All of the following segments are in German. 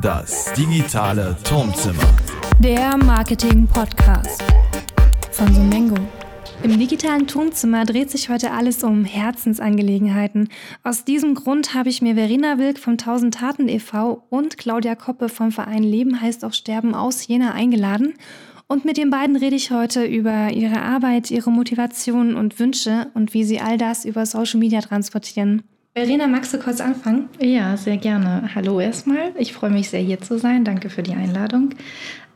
Das digitale Turmzimmer. Der Marketing-Podcast von Sumengo. Im digitalen Turmzimmer dreht sich heute alles um Herzensangelegenheiten. Aus diesem Grund habe ich mir Verena Wilk vom 1000 Taten e.V. und Claudia Koppe vom Verein Leben heißt auch Sterben aus Jena eingeladen. Und mit den beiden rede ich heute über ihre Arbeit, ihre Motivationen und Wünsche und wie sie all das über Social Media transportieren. Verena, magst du kurz anfangen? Ja, sehr gerne. Hallo erstmal. Ich freue mich sehr, hier zu sein. Danke für die Einladung.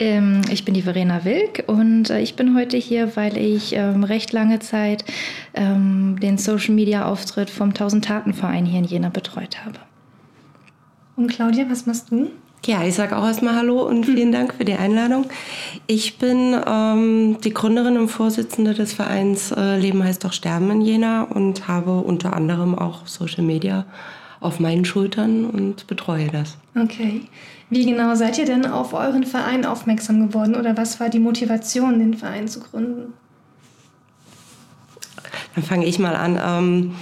Ähm, ich bin die Verena Wilk und äh, ich bin heute hier, weil ich ähm, recht lange Zeit ähm, den Social Media Auftritt vom 1000 Taten Verein hier in Jena betreut habe. Und Claudia, was machst du? Ja, ich sage auch erstmal Hallo und vielen Dank für die Einladung. Ich bin ähm, die Gründerin und Vorsitzende des Vereins äh, Leben heißt doch Sterben in Jena und habe unter anderem auch Social Media auf meinen Schultern und betreue das. Okay. Wie genau seid ihr denn auf euren Verein aufmerksam geworden oder was war die Motivation, den Verein zu gründen? Dann fange ich mal an. Ähm,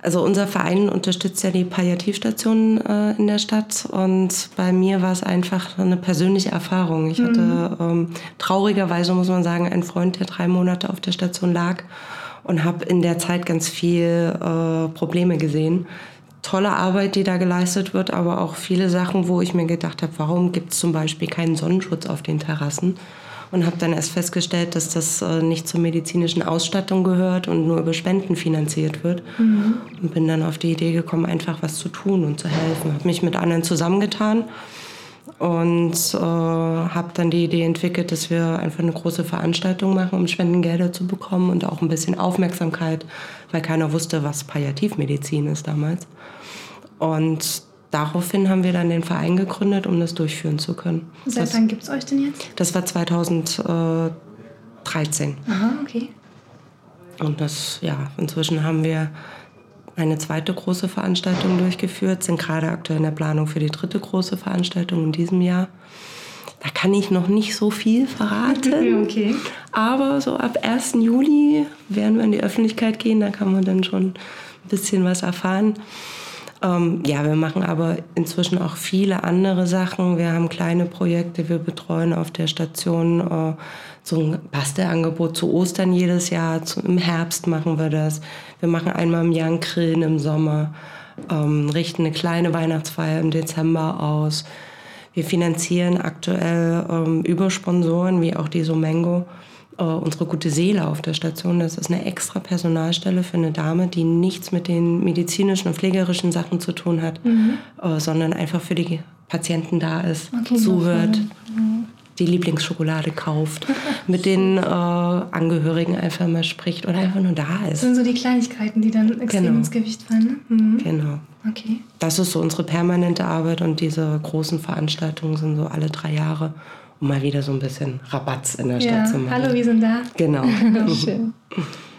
also unser Verein unterstützt ja die Palliativstationen äh, in der Stadt und bei mir war es einfach eine persönliche Erfahrung. Ich hatte mhm. ähm, traurigerweise, muss man sagen, einen Freund, der drei Monate auf der Station lag und habe in der Zeit ganz viel äh, Probleme gesehen. Tolle Arbeit, die da geleistet wird, aber auch viele Sachen, wo ich mir gedacht habe, warum gibt es zum Beispiel keinen Sonnenschutz auf den Terrassen? Und habe dann erst festgestellt, dass das äh, nicht zur medizinischen Ausstattung gehört und nur über Spenden finanziert wird. Mhm. Und bin dann auf die Idee gekommen, einfach was zu tun und zu helfen. Habe mich mit anderen zusammengetan und äh, habe dann die Idee entwickelt, dass wir einfach eine große Veranstaltung machen, um Spendengelder zu bekommen und auch ein bisschen Aufmerksamkeit, weil keiner wusste, was Palliativmedizin ist damals. Und daraufhin haben wir dann den Verein gegründet, um das durchführen zu können. Seit das, wann gibt es euch denn jetzt? Das war 2013. Aha, okay. Und das, ja, inzwischen haben wir eine zweite große Veranstaltung durchgeführt, sind gerade aktuell in der Planung für die dritte große Veranstaltung in diesem Jahr. Da kann ich noch nicht so viel verraten. Okay. Aber so ab 1. Juli werden wir in die Öffentlichkeit gehen, da kann man dann schon ein bisschen was erfahren. Ähm, ja, wir machen aber inzwischen auch viele andere Sachen. Wir haben kleine Projekte, wir betreuen auf der Station äh, so ein Bastelangebot zu Ostern jedes Jahr. Zu, Im Herbst machen wir das. Wir machen einmal im Jahr einen Grillen im Sommer, ähm, richten eine kleine Weihnachtsfeier im Dezember aus. Wir finanzieren aktuell ähm, über Sponsoren wie auch die Somengo äh, unsere gute Seele auf der Station. Das ist eine extra Personalstelle für eine Dame, die nichts mit den medizinischen und pflegerischen Sachen zu tun hat, mhm. äh, sondern einfach für die Patienten da ist, okay, zuhört. Mhm. Die Lieblingsschokolade kauft, mit den äh, Angehörigen einfach mal spricht oder einfach nur da ist. Das sind so die Kleinigkeiten, die dann extrem genau. ins Gewicht fallen. Ne? Mhm. Genau. Okay. Das ist so unsere permanente Arbeit und diese großen Veranstaltungen sind so alle drei Jahre um mal wieder so ein bisschen Rabatz in der Stadt ja. zu machen. Hallo, wir sind da. Genau. Schön.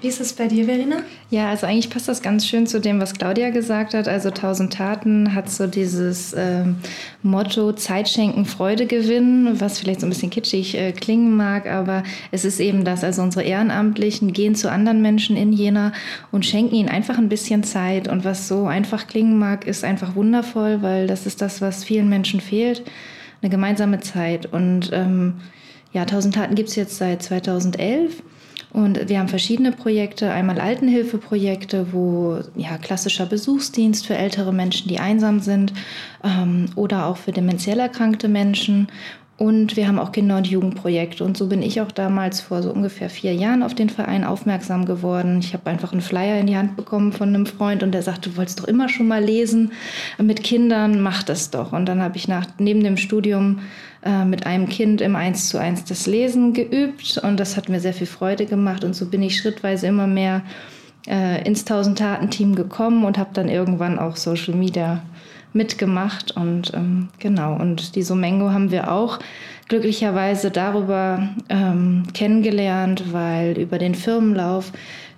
Wie ist es bei dir, Verena? Ja, also eigentlich passt das ganz schön zu dem, was Claudia gesagt hat. Also 1000 Taten hat so dieses ähm, Motto Zeit schenken, Freude gewinnen, was vielleicht so ein bisschen kitschig äh, klingen mag, aber es ist eben das. Also unsere Ehrenamtlichen gehen zu anderen Menschen in Jena und schenken ihnen einfach ein bisschen Zeit. Und was so einfach klingen mag, ist einfach wundervoll, weil das ist das, was vielen Menschen fehlt eine gemeinsame Zeit. Und ähm, ja, 1000 Taten gibt es jetzt seit 2011. Und wir haben verschiedene Projekte, einmal Altenhilfeprojekte, wo ja klassischer Besuchsdienst für ältere Menschen, die einsam sind, ähm, oder auch für demenziell erkrankte Menschen und wir haben auch Kinder- und Jugendprojekte. Und so bin ich auch damals vor so ungefähr vier Jahren auf den Verein aufmerksam geworden. Ich habe einfach einen Flyer in die Hand bekommen von einem Freund und der sagte, du wolltest doch immer schon mal lesen mit Kindern, mach das doch. Und dann habe ich nach, neben dem Studium äh, mit einem Kind im Eins zu eins das Lesen geübt und das hat mir sehr viel Freude gemacht. Und so bin ich schrittweise immer mehr äh, ins Tausend-Taten-Team gekommen und habe dann irgendwann auch Social Media mitgemacht und ähm, genau. Und die Somengo haben wir auch glücklicherweise darüber ähm, kennengelernt, weil über den Firmenlauf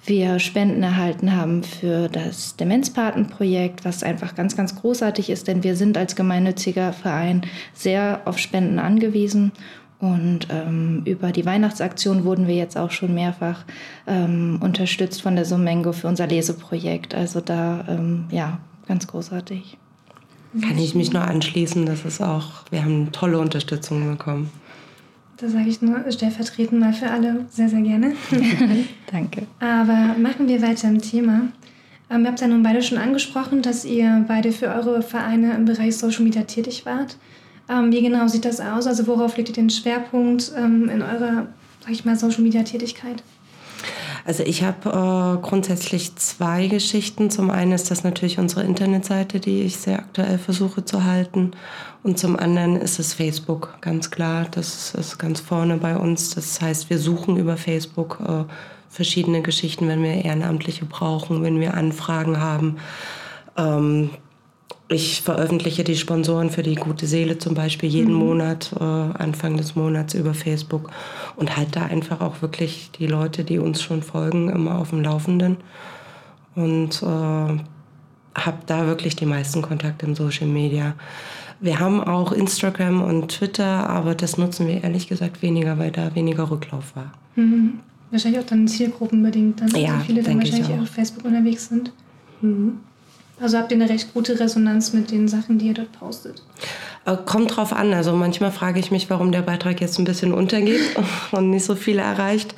wir Spenden erhalten haben für das Demenzpatenprojekt, was einfach ganz, ganz großartig ist, denn wir sind als gemeinnütziger Verein sehr auf Spenden angewiesen. Und ähm, über die Weihnachtsaktion wurden wir jetzt auch schon mehrfach ähm, unterstützt von der Somengo für unser Leseprojekt. Also da, ähm, ja, ganz großartig. Kann ich mich nur anschließen. Das ist auch, wir haben tolle Unterstützung bekommen. Da sage ich nur stellvertretend mal für alle sehr, sehr gerne. Danke. Aber machen wir weiter im Thema. Ähm, ihr habt ja nun beide schon angesprochen, dass ihr beide für eure Vereine im Bereich Social Media tätig wart. Ähm, wie genau sieht das aus? Also worauf legt ihr den Schwerpunkt ähm, in eurer, sag ich mal, Social Media Tätigkeit? Also ich habe äh, grundsätzlich zwei Geschichten. Zum einen ist das natürlich unsere Internetseite, die ich sehr aktuell versuche zu halten. Und zum anderen ist es Facebook, ganz klar. Das ist ganz vorne bei uns. Das heißt, wir suchen über Facebook äh, verschiedene Geschichten, wenn wir Ehrenamtliche brauchen, wenn wir Anfragen haben. Ähm, ich veröffentliche die Sponsoren für die gute Seele zum Beispiel jeden mhm. Monat, äh, Anfang des Monats über Facebook und halte da einfach auch wirklich die Leute, die uns schon folgen, immer auf dem Laufenden. Und äh, habe da wirklich die meisten Kontakte in Social Media. Wir haben auch Instagram und Twitter, aber das nutzen wir ehrlich gesagt weniger, weil da weniger Rücklauf war. Mhm. Wahrscheinlich auch dann zielgruppenbedingt, dann ja, also viele dann wahrscheinlich auch auf Facebook unterwegs sind. Mhm. Also habt ihr eine recht gute Resonanz mit den Sachen, die ihr dort postet? Äh, kommt drauf an. Also manchmal frage ich mich, warum der Beitrag jetzt ein bisschen untergeht und nicht so viele erreicht.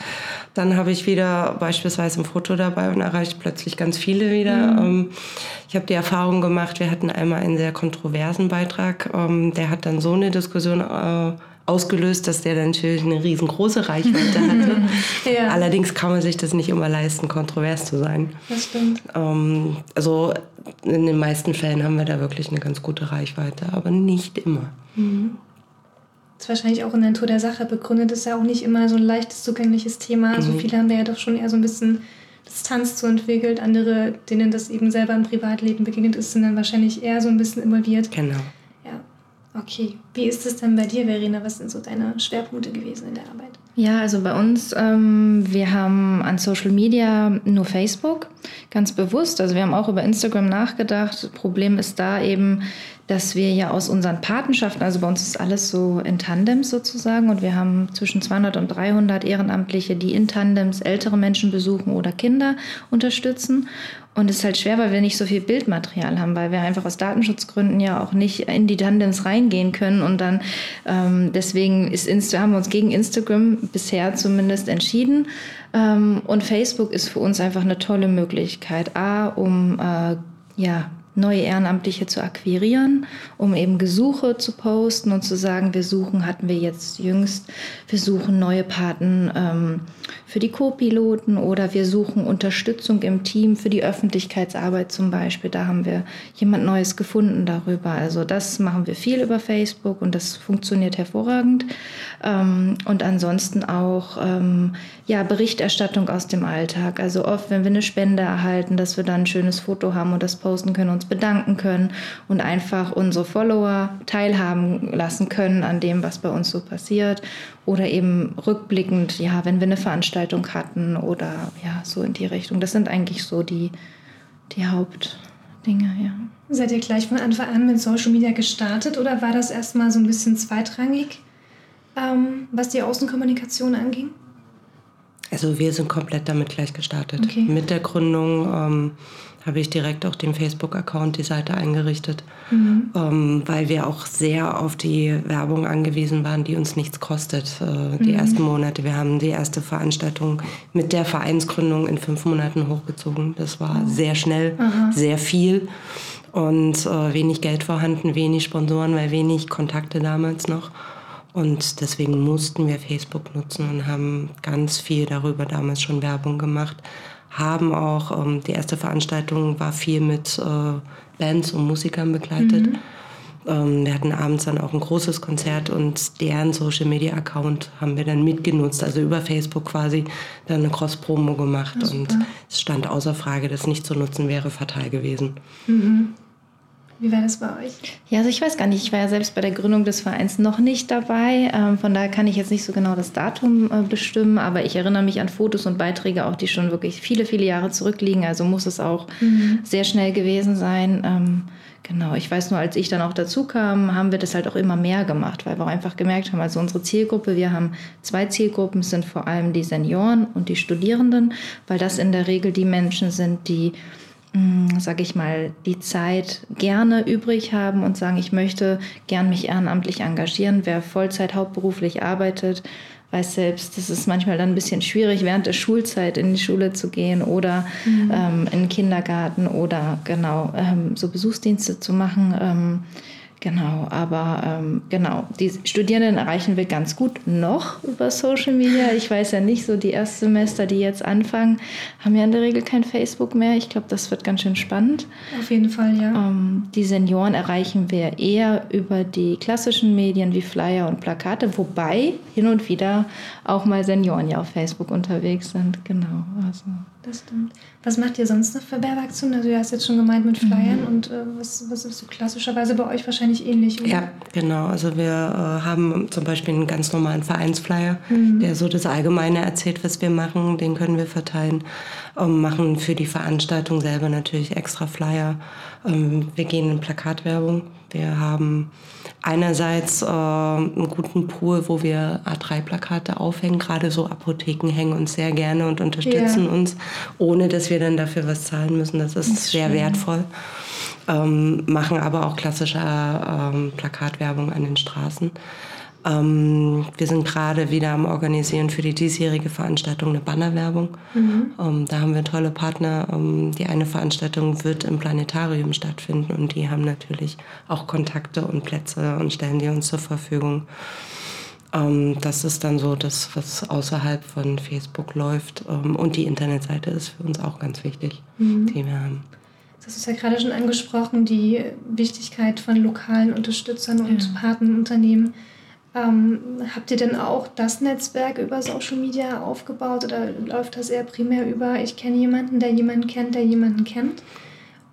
Dann habe ich wieder beispielsweise ein Foto dabei und erreicht plötzlich ganz viele wieder. Mhm. Ähm, ich habe die Erfahrung gemacht, wir hatten einmal einen sehr kontroversen Beitrag. Ähm, der hat dann so eine Diskussion äh, ausgelöst, dass der dann natürlich eine riesengroße Reichweite hatte. ja. Allerdings kann man sich das nicht immer leisten, kontrovers zu sein. Das stimmt. Ähm, also in den meisten Fällen haben wir da wirklich eine ganz gute Reichweite, aber nicht immer. Mhm. Das ist wahrscheinlich auch in der Natur der Sache begründet. Das ist ja auch nicht immer so ein leichtes, zugängliches Thema. Mhm. So viele haben da ja doch schon eher so ein bisschen Distanz zu entwickelt. Andere, denen das eben selber im Privatleben begegnet ist, sind dann wahrscheinlich eher so ein bisschen involviert. Genau. Okay, wie ist es denn bei dir, Verena? Was sind so deine Schwerpunkte gewesen in der Arbeit? Ja, also bei uns, ähm, wir haben an Social Media nur Facebook, ganz bewusst. Also wir haben auch über Instagram nachgedacht. Problem ist da eben, dass wir ja aus unseren Patenschaften, also bei uns ist alles so in Tandems sozusagen und wir haben zwischen 200 und 300 Ehrenamtliche, die in Tandems ältere Menschen besuchen oder Kinder unterstützen. Und es ist halt schwer, weil wir nicht so viel Bildmaterial haben, weil wir einfach aus Datenschutzgründen ja auch nicht in die Tandems reingehen können. Und dann ähm, deswegen ist Insta haben wir uns gegen Instagram bisher zumindest entschieden. Ähm, und Facebook ist für uns einfach eine tolle Möglichkeit. A, um äh, ja, neue Ehrenamtliche zu akquirieren, um eben Gesuche zu posten und zu sagen, wir suchen, hatten wir jetzt jüngst, wir suchen neue Paten ähm, für die Co-Piloten oder wir suchen Unterstützung im Team für die Öffentlichkeitsarbeit zum Beispiel. Da haben wir jemand Neues gefunden darüber. Also das machen wir viel über Facebook und das funktioniert hervorragend. Ähm, und ansonsten auch ähm, ja, Berichterstattung aus dem Alltag. Also oft, wenn wir eine Spende erhalten, dass wir dann ein schönes Foto haben und das posten können, uns bedanken können und einfach unsere Follower teilhaben lassen können an dem, was bei uns so passiert. Oder eben rückblickend, ja, wenn wir eine Veranstaltung hatten oder ja, so in die Richtung. Das sind eigentlich so die, die Hauptdinge, ja. Seid ihr gleich von Anfang an mit Social Media gestartet oder war das erstmal so ein bisschen zweitrangig, ähm, was die Außenkommunikation anging? Also wir sind komplett damit gleich gestartet. Okay. Mit der Gründung ähm, habe ich direkt auch den Facebook-Account, die Seite eingerichtet, mhm. ähm, weil wir auch sehr auf die Werbung angewiesen waren, die uns nichts kostet. Äh, die mhm. ersten Monate, wir haben die erste Veranstaltung mit der Vereinsgründung in fünf Monaten hochgezogen. Das war oh. sehr schnell, Aha. sehr viel und äh, wenig Geld vorhanden, wenig Sponsoren, weil wenig Kontakte damals noch. Und deswegen mussten wir Facebook nutzen und haben ganz viel darüber damals schon Werbung gemacht haben auch, ähm, die erste Veranstaltung war viel mit äh, Bands und Musikern begleitet. Mhm. Ähm, wir hatten abends dann auch ein großes Konzert und deren Social Media Account haben wir dann mitgenutzt, also über Facebook quasi dann eine Cross-Promo gemacht. Ja, und es stand außer Frage, das nicht zu nutzen wäre fatal gewesen. Mhm. Wie war das bei euch? Ja, also ich weiß gar nicht. Ich war ja selbst bei der Gründung des Vereins noch nicht dabei. Ähm, von daher kann ich jetzt nicht so genau das Datum äh, bestimmen, aber ich erinnere mich an Fotos und Beiträge auch, die schon wirklich viele, viele Jahre zurückliegen. Also muss es auch mhm. sehr schnell gewesen sein. Ähm, genau, ich weiß nur, als ich dann auch dazu kam, haben wir das halt auch immer mehr gemacht, weil wir auch einfach gemerkt haben, also unsere Zielgruppe, wir haben zwei Zielgruppen, sind vor allem die Senioren und die Studierenden, weil das in der Regel die Menschen sind, die sage ich mal, die Zeit gerne übrig haben und sagen, ich möchte gern mich ehrenamtlich engagieren. Wer Vollzeit hauptberuflich arbeitet, weiß selbst, es ist manchmal dann ein bisschen schwierig, während der Schulzeit in die Schule zu gehen oder mhm. ähm, in den Kindergarten oder genau ähm, so Besuchsdienste zu machen. Ähm, Genau, aber ähm, genau, die Studierenden erreichen wir ganz gut noch über Social Media. Ich weiß ja nicht, so die Erstsemester, die jetzt anfangen, haben ja in der Regel kein Facebook mehr. Ich glaube, das wird ganz schön spannend. Auf jeden Fall, ja. Ähm, die Senioren erreichen wir eher über die klassischen Medien wie Flyer und Plakate, wobei hin und wieder auch mal Senioren ja auf Facebook unterwegs sind. Genau. Also. Das stimmt. Was macht ihr sonst noch für Werbeaktionen? Also du hast jetzt schon gemeint mit Flyern mhm. und äh, was, was ist so klassischerweise bei euch wahrscheinlich ähnlich? Oder? Ja, genau. Also wir äh, haben zum Beispiel einen ganz normalen Vereinsflyer, mhm. der so das Allgemeine erzählt, was wir machen. Den können wir verteilen. Ähm, machen für die Veranstaltung selber natürlich extra Flyer. Ähm, wir gehen in Plakatwerbung. Wir haben einerseits äh, einen guten Pool, wo wir A3-Plakate aufhängen. Gerade so Apotheken hängen uns sehr gerne und unterstützen ja. uns, ohne dass wir dann dafür was zahlen müssen. Das ist, das ist sehr schön. wertvoll. Ähm, machen aber auch klassische ähm, Plakatwerbung an den Straßen. Ähm, wir sind gerade wieder am Organisieren für die diesjährige Veranstaltung eine Bannerwerbung. Mhm. Ähm, da haben wir tolle Partner. Ähm, die eine Veranstaltung wird im Planetarium stattfinden und die haben natürlich auch Kontakte und Plätze und stellen die uns zur Verfügung. Ähm, das ist dann so das, was außerhalb von Facebook läuft. Ähm, und die Internetseite ist für uns auch ganz wichtig, mhm. die wir haben. Das ist ja gerade schon angesprochen, die Wichtigkeit von lokalen Unterstützern und ja. Partnerunternehmen. Ähm, habt ihr denn auch das Netzwerk über Social Media aufgebaut oder läuft das eher primär über, ich kenne jemanden, der jemanden kennt, der jemanden kennt?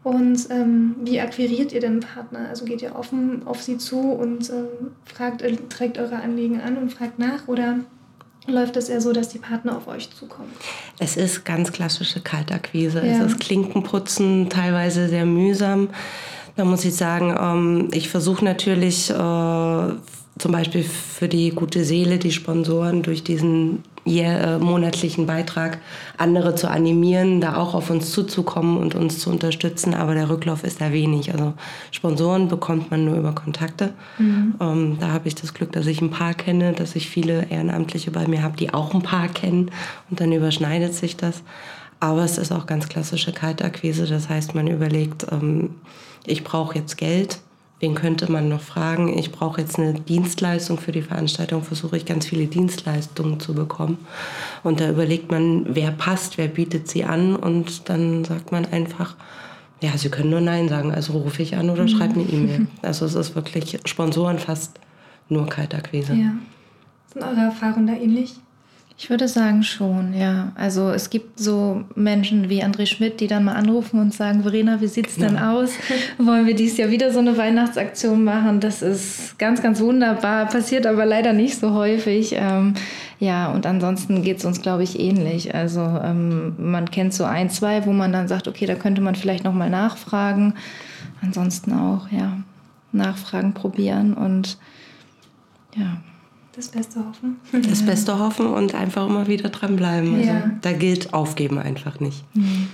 Und ähm, wie akquiriert ihr denn Partner? Also geht ihr offen auf sie zu und ähm, fragt, äh, trägt eure Anliegen an und fragt nach oder läuft es eher so, dass die Partner auf euch zukommen? Es ist ganz klassische Kaltakquise. Ja. Es ist Klinkenputzen, teilweise sehr mühsam. Da muss ich sagen, ähm, ich versuche natürlich äh, zum Beispiel für die gute Seele, die Sponsoren durch diesen äh, monatlichen Beitrag andere zu animieren, da auch auf uns zuzukommen und uns zu unterstützen. Aber der Rücklauf ist da wenig. Also Sponsoren bekommt man nur über Kontakte. Mhm. Ähm, da habe ich das Glück, dass ich ein paar kenne, dass ich viele Ehrenamtliche bei mir habe, die auch ein paar kennen. Und dann überschneidet sich das. Aber es ist auch ganz klassische Kaltakquise. Das heißt, man überlegt, ähm, ich brauche jetzt Geld Wen könnte man noch fragen? Ich brauche jetzt eine Dienstleistung für die Veranstaltung, versuche ich ganz viele Dienstleistungen zu bekommen. Und da überlegt man, wer passt, wer bietet sie an und dann sagt man einfach, ja, Sie können nur Nein sagen, also rufe ich an oder mhm. schreibe eine E-Mail. Also es ist wirklich Sponsoren fast nur Kaltakquise. Ja. Sind eure Erfahrungen da ähnlich? Ich würde sagen schon, ja. Also es gibt so Menschen wie André Schmidt, die dann mal anrufen und sagen, Verena, wie sieht's denn ja. aus? Wollen wir dieses Jahr wieder so eine Weihnachtsaktion machen? Das ist ganz, ganz wunderbar, passiert aber leider nicht so häufig. Ähm, ja, und ansonsten geht es uns, glaube ich, ähnlich. Also ähm, man kennt so ein, zwei, wo man dann sagt, okay, da könnte man vielleicht nochmal nachfragen. Ansonsten auch, ja, nachfragen, probieren und ja. Das Beste hoffen. Das Beste hoffen und einfach immer wieder dranbleiben. Also ja. Da gilt Aufgeben einfach nicht. Mhm.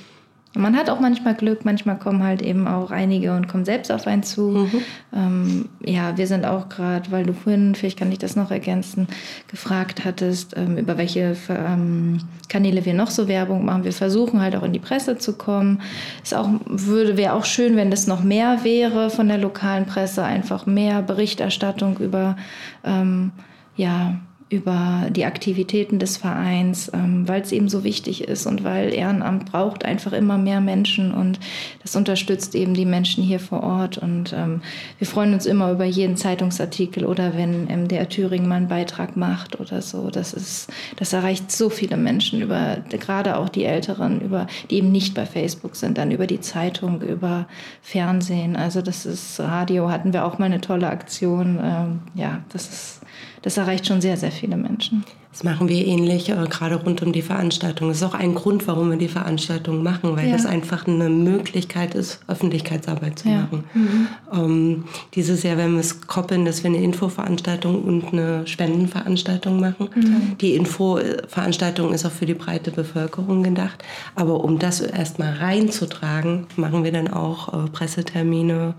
Man hat auch manchmal Glück, manchmal kommen halt eben auch einige und kommen selbst auf einen zu. Mhm. Ähm, ja, wir sind auch gerade, weil du vorhin, vielleicht kann ich das noch ergänzen, gefragt hattest, ähm, über welche ähm, Kanäle wir noch so Werbung machen. Wir versuchen halt auch in die Presse zu kommen. Es auch, würde, wäre auch schön, wenn das noch mehr wäre von der lokalen Presse, einfach mehr Berichterstattung über ähm, ja, über die Aktivitäten des Vereins, ähm, weil es eben so wichtig ist und weil Ehrenamt braucht einfach immer mehr Menschen und das unterstützt eben die Menschen hier vor Ort. Und ähm, wir freuen uns immer über jeden Zeitungsartikel oder wenn MDR Thüringen mal einen Beitrag macht oder so. Das ist, das erreicht so viele Menschen über, gerade auch die Älteren, über, die eben nicht bei Facebook sind, dann über die Zeitung, über Fernsehen. Also das ist Radio hatten wir auch mal eine tolle Aktion. Ähm, ja, das ist das erreicht schon sehr, sehr viele Menschen. Das machen wir ähnlich, äh, gerade rund um die Veranstaltung. Das ist auch ein Grund, warum wir die Veranstaltung machen, weil ja. das einfach eine Möglichkeit ist, Öffentlichkeitsarbeit zu ja. machen. Mhm. Ähm, dieses Jahr werden wir es koppeln, dass wir eine Infoveranstaltung und eine Spendenveranstaltung machen. Mhm. Die Infoveranstaltung ist auch für die breite Bevölkerung gedacht. Aber um das erstmal reinzutragen, machen wir dann auch äh, Pressetermine,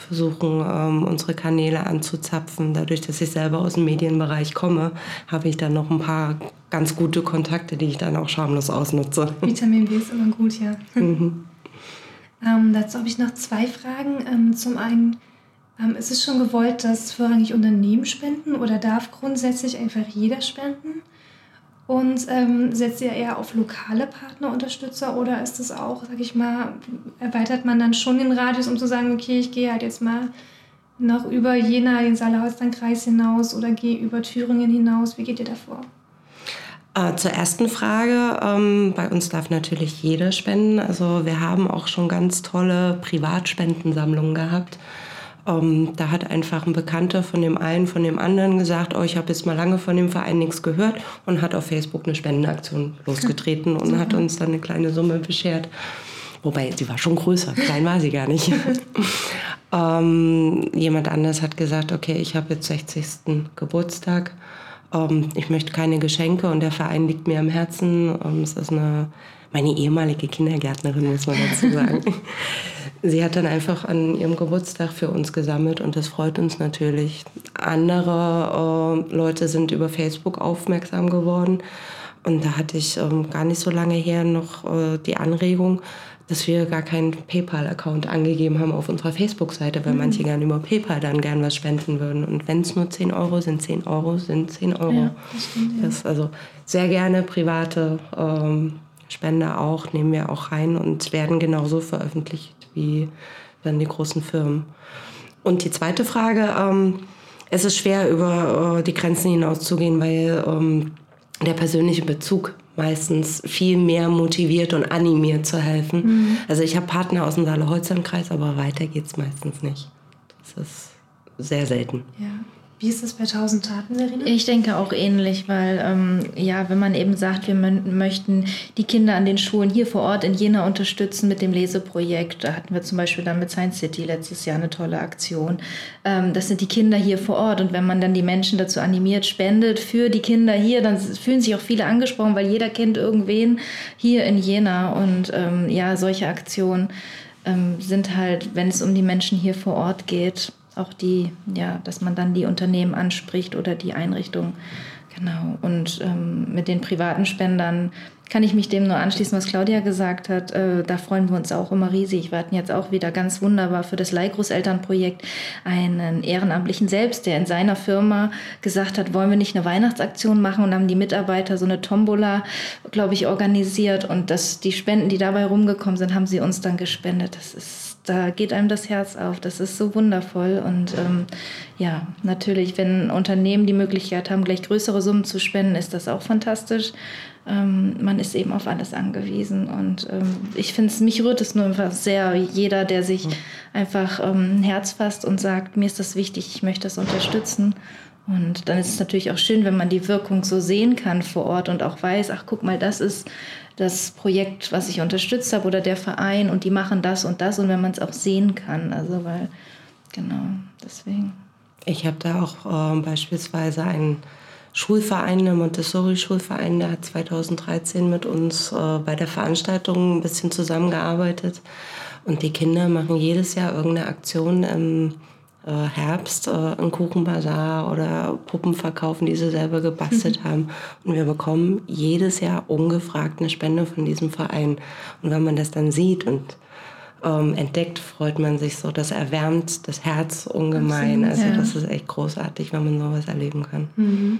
versuchen, ähm, unsere Kanäle anzuzapfen. Dadurch, dass ich selber aus dem Medienbereich komme, habe ich dann noch ein paar ganz gute Kontakte, die ich dann auch schamlos ausnutze. Vitamin B ist immer gut, ja. Mhm. ähm, dazu habe ich noch zwei Fragen. Ähm, zum einen, ähm, ist es schon gewollt, dass vorrangig Unternehmen spenden oder darf grundsätzlich einfach jeder spenden? Und ähm, setzt ihr eher auf lokale Partnerunterstützer oder ist es auch, sag ich mal, erweitert man dann schon den Radius, um zu sagen, okay, ich gehe halt jetzt mal noch über Jena, den Saale-Holstein-Kreis hinaus oder gehe über Thüringen hinaus? Wie geht ihr davor? Äh, zur ersten Frage. Ähm, bei uns darf natürlich jeder spenden. Also wir haben auch schon ganz tolle Privatspendensammlungen gehabt. Ähm, da hat einfach ein Bekannter von dem einen, von dem anderen gesagt, oh, ich habe jetzt mal lange von dem Verein nichts gehört und hat auf Facebook eine Spendenaktion losgetreten und hat uns dann eine kleine Summe beschert. Wobei, sie war schon größer, klein war sie gar nicht. ähm, jemand anders hat gesagt, okay, ich habe jetzt 60. Geburtstag, ähm, ich möchte keine Geschenke und der Verein liegt mir am Herzen. Ähm, es ist eine, meine ehemalige Kindergärtnerin, muss man dazu sagen. Sie hat dann einfach an ihrem Geburtstag für uns gesammelt und das freut uns natürlich. Andere äh, Leute sind über Facebook aufmerksam geworden und da hatte ich ähm, gar nicht so lange her noch äh, die Anregung, dass wir gar keinen PayPal-Account angegeben haben auf unserer Facebook-Seite, weil mhm. manche gerne über PayPal dann gern was spenden würden. Und wenn es nur 10 Euro sind, 10 Euro sind 10 Euro. Ja, das stimmt, ja. das, also sehr gerne private ähm, Spender auch, nehmen wir auch rein und werden genauso veröffentlicht wie dann die großen Firmen. Und die zweite Frage, ähm, es ist schwer, über äh, die Grenzen hinauszugehen, weil ähm, der persönliche Bezug meistens viel mehr motiviert und animiert zu helfen. Mhm. Also ich habe Partner aus dem Saale-Holstein-Kreis, aber weiter geht es meistens nicht. Das ist sehr selten. Ja. Wie ist das bei 1000 Taten, Verena? Ich denke auch ähnlich, weil ähm, ja, wenn man eben sagt, wir möchten die Kinder an den Schulen hier vor Ort in Jena unterstützen mit dem Leseprojekt, da hatten wir zum Beispiel dann mit Science City letztes Jahr eine tolle Aktion. Ähm, das sind die Kinder hier vor Ort und wenn man dann die Menschen dazu animiert, spendet für die Kinder hier, dann fühlen sich auch viele angesprochen, weil jeder kennt irgendwen hier in Jena und ähm, ja, solche Aktionen ähm, sind halt, wenn es um die Menschen hier vor Ort geht, auch die, ja, dass man dann die Unternehmen anspricht oder die Einrichtungen. Genau. Und ähm, mit den privaten Spendern kann ich mich dem nur anschließen, was Claudia gesagt hat. Äh, da freuen wir uns auch immer riesig. Wir hatten jetzt auch wieder ganz wunderbar für das Leihgroßelternprojekt einen Ehrenamtlichen selbst, der in seiner Firma gesagt hat, wollen wir nicht eine Weihnachtsaktion machen und haben die Mitarbeiter so eine Tombola, glaube ich, organisiert und das, die Spenden, die dabei rumgekommen sind, haben sie uns dann gespendet. Das ist da geht einem das Herz auf. Das ist so wundervoll. Und ähm, ja, natürlich, wenn Unternehmen die Möglichkeit haben, gleich größere Summen zu spenden, ist das auch fantastisch. Ähm, man ist eben auf alles angewiesen. Und ähm, ich finde es, mich rührt es nur einfach sehr, jeder, der sich mhm. einfach ähm, ein Herz fasst und sagt, mir ist das wichtig, ich möchte das unterstützen. Und dann ist es natürlich auch schön, wenn man die Wirkung so sehen kann vor Ort und auch weiß, ach guck mal, das ist das Projekt, was ich unterstützt habe oder der Verein und die machen das und das und wenn man es auch sehen kann. Also weil, genau, deswegen. Ich habe da auch äh, beispielsweise einen Schulverein, einen Montessori-Schulverein, der hat 2013 mit uns äh, bei der Veranstaltung ein bisschen zusammengearbeitet. Und die Kinder machen jedes Jahr irgendeine Aktion im Herbst äh, einen Kuchenbazar oder Puppen verkaufen, die sie selber gebastelt mhm. haben. Und wir bekommen jedes Jahr ungefragt eine Spende von diesem Verein. Und wenn man das dann sieht und ähm, entdeckt, freut man sich so. Das erwärmt das Herz ungemein. Absolut, also ja. das ist echt großartig, wenn man sowas erleben kann. Mhm.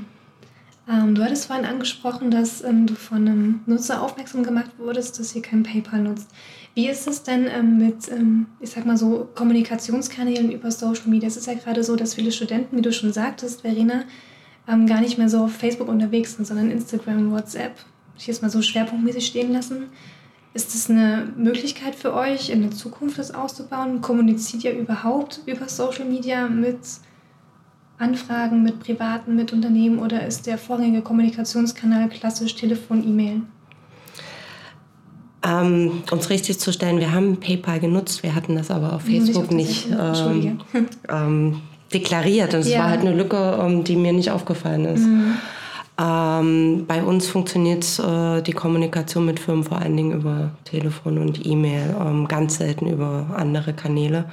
Ähm, du hattest vorhin angesprochen, dass ähm, du von einem Nutzer aufmerksam gemacht wurdest, dass ihr kein PayPal nutzt. Wie ist es denn ähm, mit, ähm, ich sag mal so, Kommunikationskanälen über Social Media? Es ist ja gerade so, dass viele Studenten, wie du schon sagtest, Verena, ähm, gar nicht mehr so auf Facebook unterwegs sind, sondern Instagram, WhatsApp. Ich jetzt mal so schwerpunktmäßig stehen lassen. Ist das eine Möglichkeit für euch, in der Zukunft das auszubauen? Kommuniziert ihr überhaupt über Social Media mit Anfragen mit Privaten, mit Unternehmen oder ist der vorgängige Kommunikationskanal klassisch Telefon, E-Mail? Ähm, uns richtig zu stellen, wir haben PayPal genutzt, wir hatten das aber auf Facebook nicht ähm, ähm, deklariert. Und es ja. war halt eine Lücke, ähm, die mir nicht aufgefallen ist. Mhm. Ähm, bei uns funktioniert äh, die Kommunikation mit Firmen vor allen Dingen über Telefon und E-Mail, ähm, ganz selten über andere Kanäle.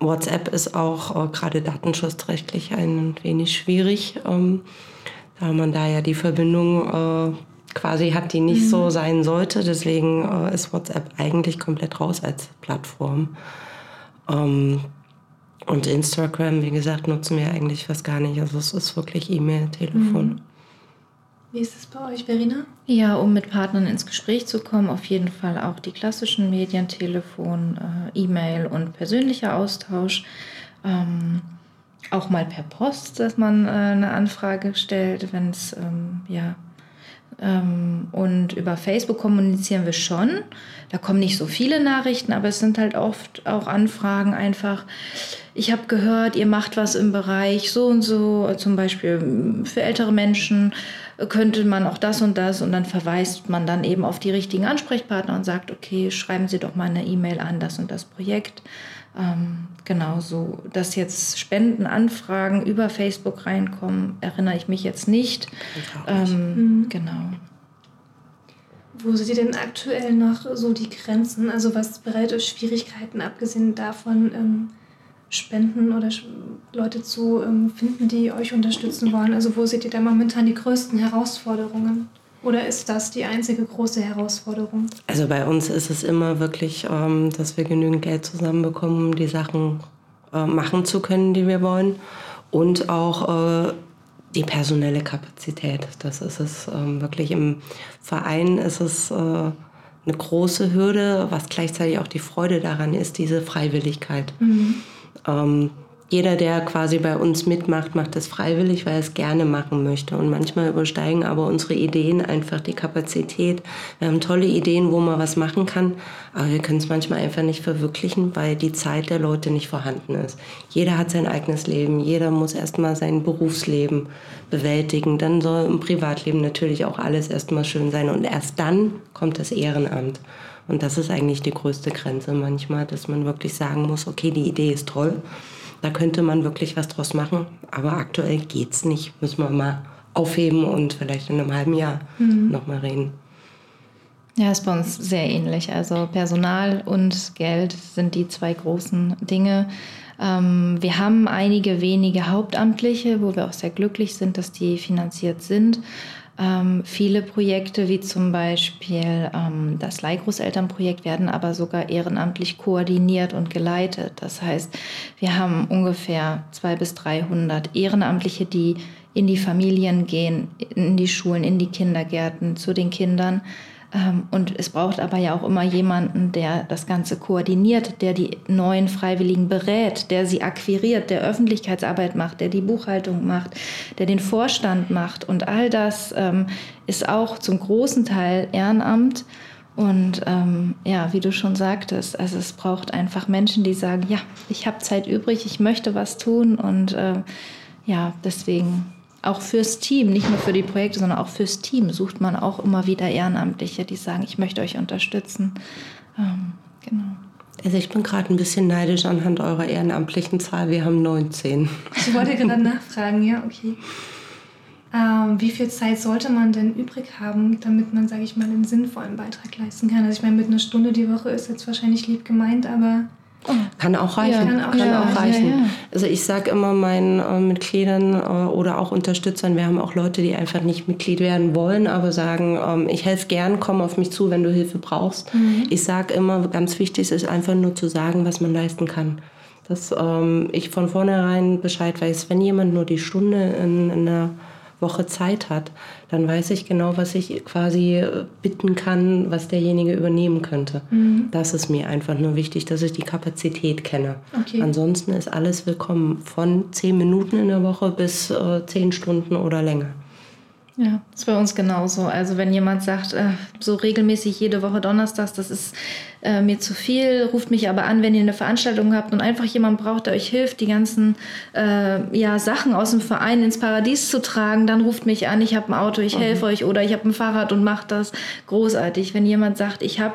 WhatsApp ist auch äh, gerade datenschutzrechtlich ein wenig schwierig, da man da ja die Verbindung äh, quasi hat, die nicht mhm. so sein sollte. Deswegen äh, ist WhatsApp eigentlich komplett raus als Plattform. Ähm, und Instagram, wie gesagt, nutzen wir eigentlich fast gar nicht. Also es ist wirklich E-Mail, Telefon. Mhm. Wie ist es bei euch, Verena? Ja, um mit Partnern ins Gespräch zu kommen, auf jeden Fall auch die klassischen Medien, Telefon, äh, E-Mail und persönlicher Austausch. Ähm, auch mal per Post, dass man äh, eine Anfrage stellt, wenn es ähm, ja und über Facebook kommunizieren wir schon. Da kommen nicht so viele Nachrichten, aber es sind halt oft auch Anfragen einfach. Ich habe gehört, ihr macht was im Bereich so und so, zum Beispiel für ältere Menschen könnte man auch das und das und dann verweist man dann eben auf die richtigen Ansprechpartner und sagt, okay, schreiben Sie doch mal eine E-Mail an das und das Projekt. Ähm, genau so, dass jetzt Spendenanfragen über Facebook reinkommen, erinnere ich mich jetzt nicht. Ähm, mhm. Genau. Wo seht ihr denn aktuell noch so die Grenzen? Also was bereitet Schwierigkeiten, abgesehen davon, ähm, Spenden oder Leute zu ähm, finden, die euch unterstützen wollen? Also wo seht ihr da momentan die größten Herausforderungen? Oder ist das die einzige große Herausforderung? Also bei uns ist es immer wirklich, ähm, dass wir genügend Geld zusammenbekommen, um die Sachen äh, machen zu können, die wir wollen. Und auch äh, die personelle Kapazität. Das ist es ähm, wirklich. Im Verein ist es äh, eine große Hürde, was gleichzeitig auch die Freude daran ist, diese Freiwilligkeit. Mhm. Ähm, jeder, der quasi bei uns mitmacht, macht das freiwillig, weil er es gerne machen möchte. Und manchmal übersteigen aber unsere Ideen einfach die Kapazität. Wir haben tolle Ideen, wo man was machen kann, aber wir können es manchmal einfach nicht verwirklichen, weil die Zeit der Leute nicht vorhanden ist. Jeder hat sein eigenes Leben, jeder muss erstmal sein Berufsleben bewältigen. Dann soll im Privatleben natürlich auch alles erstmal schön sein. Und erst dann kommt das Ehrenamt. Und das ist eigentlich die größte Grenze manchmal, dass man wirklich sagen muss, okay, die Idee ist toll da könnte man wirklich was draus machen. Aber aktuell geht es nicht. Müssen wir mal aufheben und vielleicht in einem halben Jahr mhm. nochmal reden. Ja, ist bei uns sehr ähnlich. Also Personal und Geld sind die zwei großen Dinge. Ähm, wir haben einige wenige Hauptamtliche, wo wir auch sehr glücklich sind, dass die finanziert sind. Ähm, viele Projekte, wie zum Beispiel ähm, das Leihgroßelternprojekt, werden aber sogar ehrenamtlich koordiniert und geleitet. Das heißt, wir haben ungefähr 200 bis 300 Ehrenamtliche, die in die Familien gehen, in die Schulen, in die Kindergärten, zu den Kindern und es braucht aber ja auch immer jemanden, der das Ganze koordiniert, der die neuen Freiwilligen berät, der sie akquiriert, der Öffentlichkeitsarbeit macht, der die Buchhaltung macht, der den Vorstand macht. Und all das ähm, ist auch zum großen Teil Ehrenamt. Und ähm, ja, wie du schon sagtest, also es braucht einfach Menschen, die sagen, ja, ich habe Zeit übrig, ich möchte was tun. Und äh, ja, deswegen auch fürs Team, nicht nur für die Projekte, sondern auch fürs Team sucht man auch immer wieder Ehrenamtliche, die sagen, ich möchte euch unterstützen. Ähm, genau. Also ich bin gerade ein bisschen neidisch anhand eurer ehrenamtlichen Zahl. Wir haben 19. Ich wollte gerade nachfragen, ja, okay. Ähm, wie viel Zeit sollte man denn übrig haben, damit man, sage ich mal, einen sinnvollen Beitrag leisten kann? Also ich meine, mit einer Stunde die Woche ist jetzt wahrscheinlich lieb gemeint, aber Oh. Kann auch reichen. Ja, kann auch, kann ja, auch reichen. Ja, also ich sage immer meinen äh, Mitgliedern äh, oder auch Unterstützern, wir haben auch Leute, die einfach nicht Mitglied werden wollen, aber sagen, ähm, ich helfe gern, komm auf mich zu, wenn du Hilfe brauchst. Mhm. Ich sage immer, ganz wichtig ist einfach nur zu sagen, was man leisten kann. Dass ähm, ich von vornherein Bescheid weiß, wenn jemand nur die Stunde in, in einer Woche Zeit hat, dann weiß ich genau, was ich quasi äh, bitten kann, was derjenige übernehmen könnte. Mhm. Das ist mir einfach nur wichtig, dass ich die Kapazität kenne. Okay. Ansonsten ist alles willkommen, von zehn Minuten in der Woche bis äh, zehn Stunden oder länger. Ja, das ist bei uns genauso. Also wenn jemand sagt, äh, so regelmäßig jede Woche Donnerstags, das ist äh, mir zu viel, ruft mich aber an, wenn ihr eine Veranstaltung habt und einfach jemand braucht, der euch hilft, die ganzen äh, ja, Sachen aus dem Verein ins Paradies zu tragen, dann ruft mich an, ich habe ein Auto, ich helfe mhm. euch oder ich habe ein Fahrrad und macht das. Großartig. Wenn jemand sagt, ich habe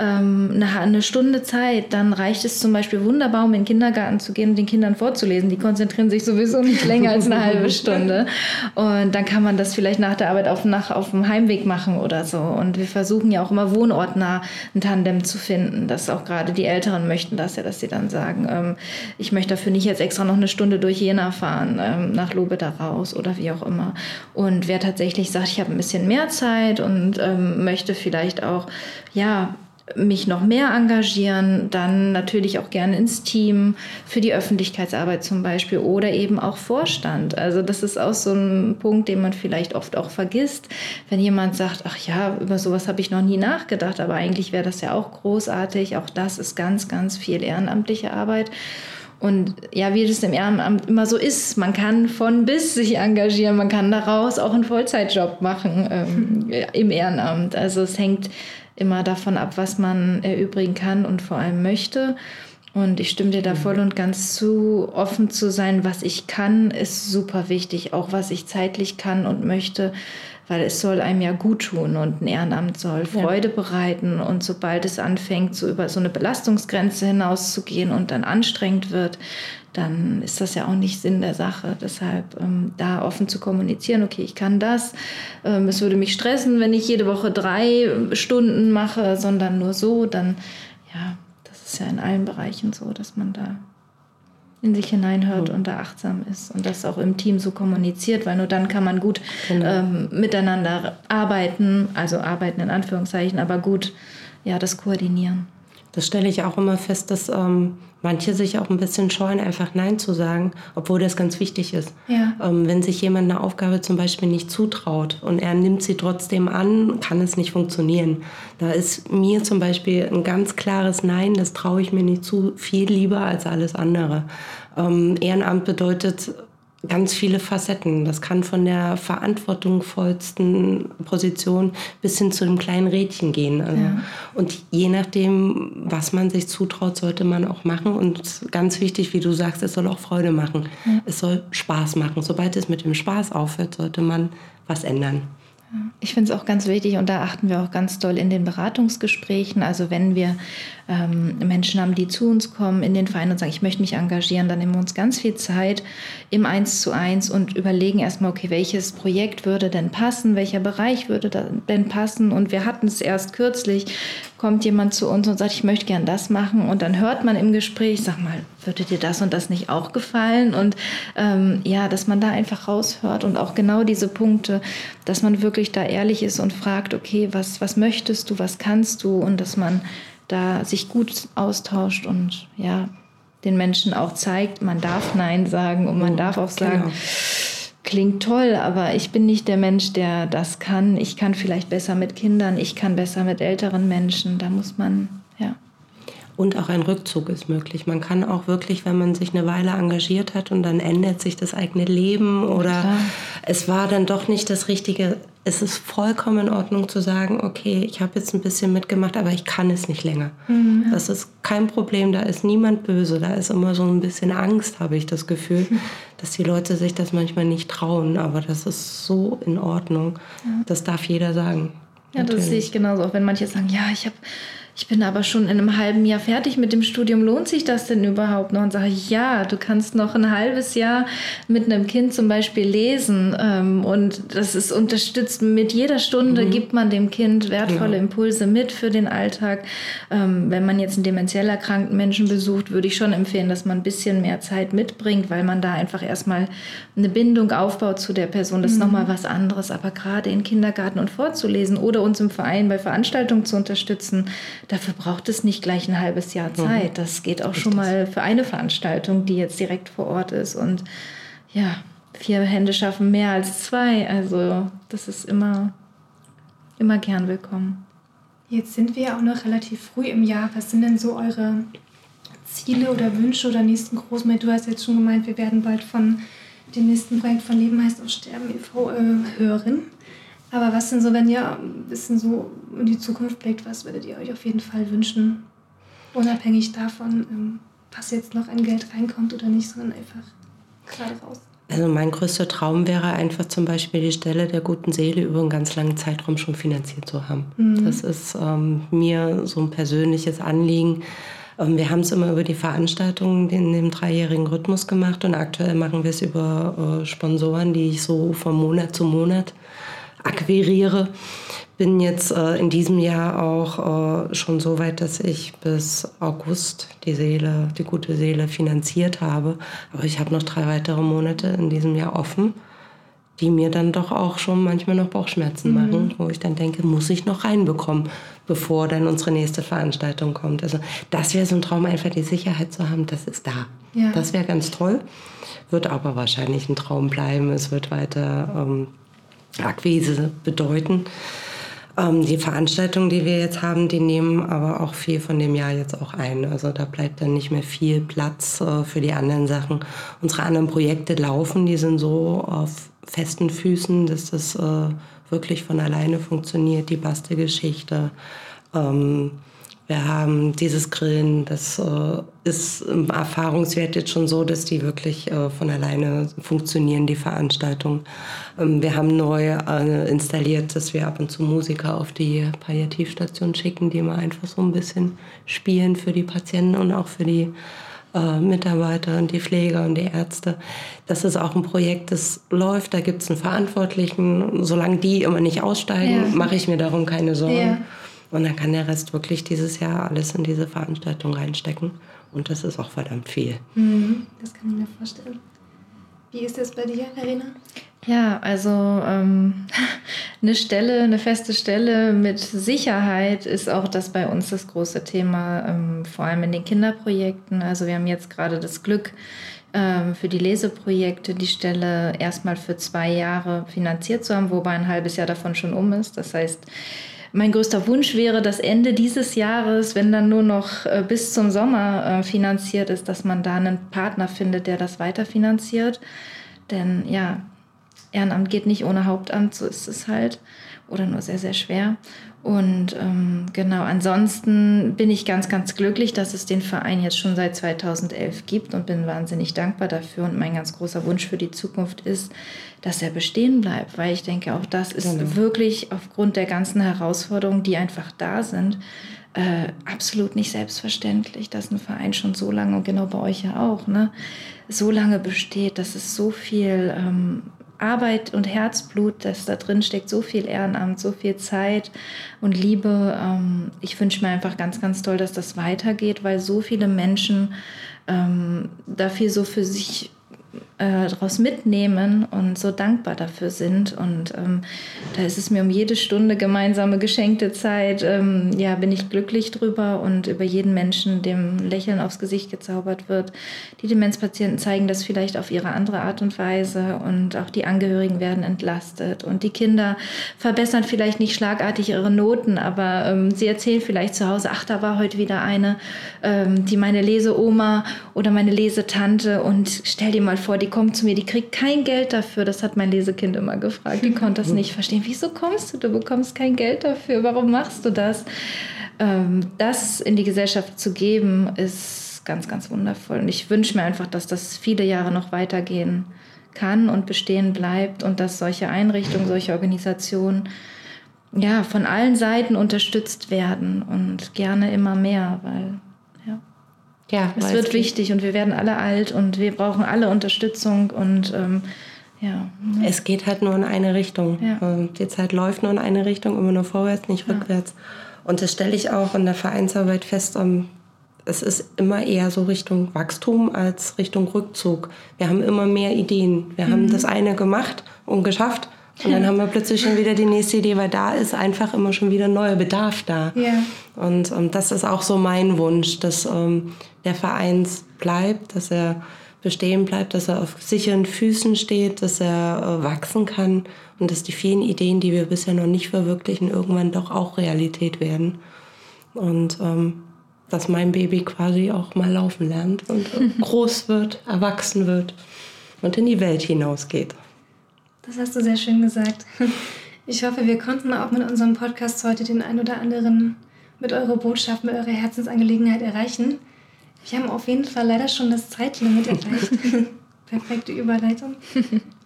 ähm, eine, Stunde Zeit, dann reicht es zum Beispiel wunderbar, um in den Kindergarten zu gehen und den Kindern vorzulesen. Die konzentrieren sich sowieso nicht länger als eine halbe Stunde. Und dann kann man das vielleicht nach der Arbeit auf, nach, auf dem Heimweg machen oder so. Und wir versuchen ja auch immer wohnortnah ein Tandem zu finden, dass auch gerade die Älteren möchten das ja, dass sie dann sagen, ähm, ich möchte dafür nicht jetzt extra noch eine Stunde durch Jena fahren, ähm, nach Lobe da raus oder wie auch immer. Und wer tatsächlich sagt, ich habe ein bisschen mehr Zeit und ähm, möchte vielleicht auch, ja, mich noch mehr engagieren, dann natürlich auch gerne ins Team, für die Öffentlichkeitsarbeit zum Beispiel oder eben auch Vorstand. Also das ist auch so ein Punkt, den man vielleicht oft auch vergisst, wenn jemand sagt, ach ja, über sowas habe ich noch nie nachgedacht, aber eigentlich wäre das ja auch großartig. Auch das ist ganz, ganz viel ehrenamtliche Arbeit. Und ja, wie das im Ehrenamt immer so ist, man kann von bis sich engagieren, man kann daraus auch einen Vollzeitjob machen ähm, im Ehrenamt. Also es hängt immer davon ab, was man erübrigen kann und vor allem möchte. Und ich stimme dir da voll und ganz zu. Offen zu sein, was ich kann, ist super wichtig. Auch was ich zeitlich kann und möchte, weil es soll einem ja gut tun und ein Ehrenamt soll Freude ja. bereiten. Und sobald es anfängt, so über so eine Belastungsgrenze hinauszugehen und dann anstrengend wird, dann ist das ja auch nicht Sinn der Sache. Deshalb ähm, da offen zu kommunizieren, okay, ich kann das. Ähm, es würde mich stressen, wenn ich jede Woche drei Stunden mache, sondern nur so, dann, ja, das ist ja in allen Bereichen so, dass man da in sich hineinhört mhm. und da achtsam ist und das auch im Team so kommuniziert, weil nur dann kann man gut genau. ähm, miteinander arbeiten, also arbeiten in Anführungszeichen, aber gut ja, das koordinieren. Das stelle ich auch immer fest, dass ähm, manche sich auch ein bisschen scheuen, einfach Nein zu sagen, obwohl das ganz wichtig ist. Ja. Ähm, wenn sich jemand eine Aufgabe zum Beispiel nicht zutraut und er nimmt sie trotzdem an, kann es nicht funktionieren. Da ist mir zum Beispiel ein ganz klares Nein, das traue ich mir nicht zu, viel lieber als alles andere. Ähm, Ehrenamt bedeutet ganz viele Facetten. Das kann von der verantwortungsvollsten Position bis hin zu dem kleinen Rädchen gehen. Also ja. Und je nachdem, was man sich zutraut, sollte man auch machen. Und ganz wichtig, wie du sagst, es soll auch Freude machen. Ja. Es soll Spaß machen. Sobald es mit dem Spaß aufhört, sollte man was ändern. Ich finde es auch ganz wichtig und da achten wir auch ganz doll in den Beratungsgesprächen. Also wenn wir ähm, Menschen haben, die zu uns kommen in den Verein und sagen, ich möchte mich engagieren, dann nehmen wir uns ganz viel Zeit im Eins zu eins und überlegen erstmal, okay, welches Projekt würde denn passen, welcher Bereich würde denn passen. Und wir hatten es erst kürzlich, kommt jemand zu uns und sagt, ich möchte gern das machen. Und dann hört man im Gespräch, sag mal, würde dir das und das nicht auch gefallen? Und ähm, ja, dass man da einfach raushört und auch genau diese Punkte, dass man wirklich da ehrlich ist und fragt, okay, was, was möchtest du, was kannst du? Und dass man da sich gut austauscht und ja, den Menschen auch zeigt, man darf Nein sagen und man oh, darf auch sagen, genau. klingt toll, aber ich bin nicht der Mensch, der das kann. Ich kann vielleicht besser mit Kindern, ich kann besser mit älteren Menschen. Da muss man. Und auch ein Rückzug ist möglich. Man kann auch wirklich, wenn man sich eine Weile engagiert hat und dann ändert sich das eigene Leben oder Klar. es war dann doch nicht das Richtige, es ist vollkommen in Ordnung zu sagen, okay, ich habe jetzt ein bisschen mitgemacht, aber ich kann es nicht länger. Mhm. Das ist kein Problem, da ist niemand böse, da ist immer so ein bisschen Angst, habe ich das Gefühl, mhm. dass die Leute sich das manchmal nicht trauen, aber das ist so in Ordnung. Ja. Das darf jeder sagen. Ja, Natürlich. das sehe ich genauso, auch wenn manche sagen, ja, ich habe ich bin aber schon in einem halben Jahr fertig mit dem Studium. Lohnt sich das denn überhaupt noch? Und sage ich, ja, du kannst noch ein halbes Jahr mit einem Kind zum Beispiel lesen. Ähm, und das ist unterstützt. Mit jeder Stunde mhm. gibt man dem Kind wertvolle ja. Impulse mit für den Alltag. Ähm, wenn man jetzt einen dementiell erkrankten Menschen besucht, würde ich schon empfehlen, dass man ein bisschen mehr Zeit mitbringt, weil man da einfach erstmal eine Bindung aufbaut zu der Person. Das ist mhm. nochmal was anderes. Aber gerade in Kindergarten und vorzulesen oder uns im Verein bei Veranstaltungen zu unterstützen, Dafür braucht es nicht gleich ein halbes Jahr mhm. Zeit. Das geht auch schon mal für eine Veranstaltung, die jetzt direkt vor Ort ist. Und ja, vier Hände schaffen mehr als zwei. Also das ist immer, immer gern willkommen. Jetzt sind wir ja auch noch relativ früh im Jahr. Was sind denn so eure Ziele oder Wünsche oder nächsten Großmeer? Du hast jetzt schon gemeint, wir werden bald von dem nächsten Projekt von Leben heißt auch Sterben e.V. Äh, hören. Aber was denn so, wenn ihr ein bisschen so in die Zukunft blickt, was würdet ihr euch auf jeden Fall wünschen? Unabhängig davon, ähm, was jetzt noch an Geld reinkommt oder nicht, sondern einfach gerade raus. Also mein größter Traum wäre einfach zum Beispiel die Stelle der guten Seele über einen ganz langen Zeitraum schon finanziert zu haben. Mhm. Das ist ähm, mir so ein persönliches Anliegen. Ähm, wir haben es immer über die Veranstaltungen in dem dreijährigen Rhythmus gemacht und aktuell machen wir es über äh, Sponsoren, die ich so von Monat zu Monat akquiriere bin jetzt äh, in diesem Jahr auch äh, schon so weit, dass ich bis August die Seele, die gute Seele finanziert habe. Aber ich habe noch drei weitere Monate in diesem Jahr offen, die mir dann doch auch schon manchmal noch Bauchschmerzen mhm. machen, wo ich dann denke, muss ich noch reinbekommen, bevor dann unsere nächste Veranstaltung kommt. Also das wäre so ein Traum, einfach die Sicherheit zu haben, das ist da. Ja. Das wäre ganz toll. Wird aber wahrscheinlich ein Traum bleiben. Es wird weiter ähm, Akquise bedeuten. Ähm, die Veranstaltungen, die wir jetzt haben, die nehmen aber auch viel von dem Jahr jetzt auch ein. Also da bleibt dann nicht mehr viel Platz äh, für die anderen Sachen. Unsere anderen Projekte laufen, die sind so auf festen Füßen, dass das äh, wirklich von alleine funktioniert. Die Bastelgeschichte. Ähm, wir haben dieses Grillen, das äh, ist im Erfahrungswert jetzt schon so, dass die wirklich äh, von alleine funktionieren, die Veranstaltungen. Ähm, wir haben neu äh, installiert, dass wir ab und zu Musiker auf die Palliativstation schicken, die mal einfach so ein bisschen spielen für die Patienten und auch für die äh, Mitarbeiter und die Pfleger und die Ärzte. Das ist auch ein Projekt, das läuft, da gibt es einen Verantwortlichen. Solange die immer nicht aussteigen, ja. mache ich mir darum keine Sorgen. Ja. Und dann kann der Rest wirklich dieses Jahr alles in diese Veranstaltung reinstecken. Und das ist auch verdammt viel. Mhm, das kann ich mir vorstellen. Wie ist das bei dir, Verena? Ja, also ähm, eine Stelle, eine feste Stelle mit Sicherheit ist auch das bei uns das große Thema, ähm, vor allem in den Kinderprojekten. Also wir haben jetzt gerade das Glück, ähm, für die Leseprojekte die Stelle erstmal für zwei Jahre finanziert zu haben, wobei ein halbes Jahr davon schon um ist. Das heißt, mein größter Wunsch wäre, dass Ende dieses Jahres, wenn dann nur noch äh, bis zum Sommer äh, finanziert ist, dass man da einen Partner findet, der das weiterfinanziert. Denn ja, Ehrenamt geht nicht ohne Hauptamt, so ist es halt. Oder nur sehr, sehr schwer. Und ähm, genau, ansonsten bin ich ganz, ganz glücklich, dass es den Verein jetzt schon seit 2011 gibt und bin wahnsinnig dankbar dafür. Und mein ganz großer Wunsch für die Zukunft ist, dass er bestehen bleibt, weil ich denke, auch das ist genau. wirklich aufgrund der ganzen Herausforderungen, die einfach da sind, äh, absolut nicht selbstverständlich, dass ein Verein schon so lange, und genau bei euch ja auch, ne, so lange besteht, dass es so viel ähm, Arbeit und Herzblut, das da drin steckt, so viel Ehrenamt, so viel Zeit und Liebe. Ähm, ich wünsche mir einfach ganz, ganz toll, dass das weitergeht, weil so viele Menschen ähm, dafür so für sich äh, daraus mitnehmen und so dankbar dafür sind. Und ähm, da ist es mir um jede Stunde gemeinsame geschenkte Zeit, ähm, ja, bin ich glücklich drüber und über jeden Menschen, dem Lächeln aufs Gesicht gezaubert wird. Die Demenzpatienten zeigen das vielleicht auf ihre andere Art und Weise und auch die Angehörigen werden entlastet und die Kinder verbessern vielleicht nicht schlagartig ihre Noten, aber ähm, sie erzählen vielleicht zu Hause, ach, da war heute wieder eine, ähm, die meine Leseoma oder meine Lesetante und stell dir mal vor, die kommt zu mir, die kriegt kein Geld dafür. Das hat mein Lesekind immer gefragt. Die konnte das nicht verstehen. Wieso kommst du? Du bekommst kein Geld dafür. Warum machst du das? Ähm, das in die Gesellschaft zu geben, ist ganz, ganz wundervoll. Und ich wünsche mir einfach, dass das viele Jahre noch weitergehen kann und bestehen bleibt und dass solche Einrichtungen, solche Organisationen ja, von allen Seiten unterstützt werden und gerne immer mehr, weil ja, es wird wichtig und wir werden alle alt und wir brauchen alle Unterstützung und ähm, ja. Es geht halt nur in eine Richtung. Ja. Ähm, die Zeit läuft nur in eine Richtung, immer nur vorwärts, nicht rückwärts. Und das stelle ich auch in der Vereinsarbeit fest. Um, es ist immer eher so Richtung Wachstum als Richtung Rückzug. Wir haben immer mehr Ideen. Wir mhm. haben das eine gemacht und geschafft und dann haben wir plötzlich schon wieder die nächste Idee, weil da ist einfach immer schon wieder neuer Bedarf da. Ja. Und ähm, das ist auch so mein Wunsch, dass ähm, der Verein bleibt, dass er bestehen bleibt, dass er auf sicheren Füßen steht, dass er äh, wachsen kann und dass die vielen Ideen, die wir bisher noch nicht verwirklichen, irgendwann doch auch Realität werden. Und ähm, dass mein Baby quasi auch mal laufen lernt und groß wird, erwachsen wird. und in die Welt hinausgeht. Das hast du sehr schön gesagt. Ich hoffe, wir konnten auch mit unserem Podcast heute den ein oder anderen mit eurer Botschaft, mit eurer Herzensangelegenheit erreichen. Wir haben auf jeden Fall leider schon das Zeitlimit erreicht. Perfekte Überleitung.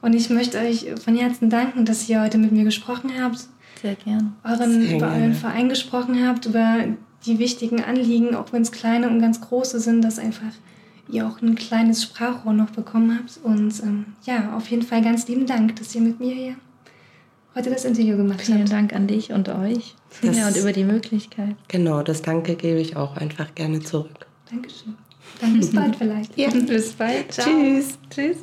Und ich möchte euch von Herzen danken, dass ihr heute mit mir gesprochen habt. Sehr gern. Euren, Sehr über gerne. euren Verein gesprochen habt, über die wichtigen Anliegen, auch wenn es kleine und ganz große sind, dass einfach ihr auch ein kleines Sprachrohr noch bekommen habt. Und ähm, ja, auf jeden Fall ganz lieben Dank, dass ihr mit mir hier heute das Interview gemacht Vielen habt. Dank an dich und euch. Das- ja, und über die Möglichkeit. Genau, das Danke gebe ich auch einfach gerne zurück. Dankeschön. Dann bis bald vielleicht. Ja, bis bald. Ciao. Tschüss. Tschüss.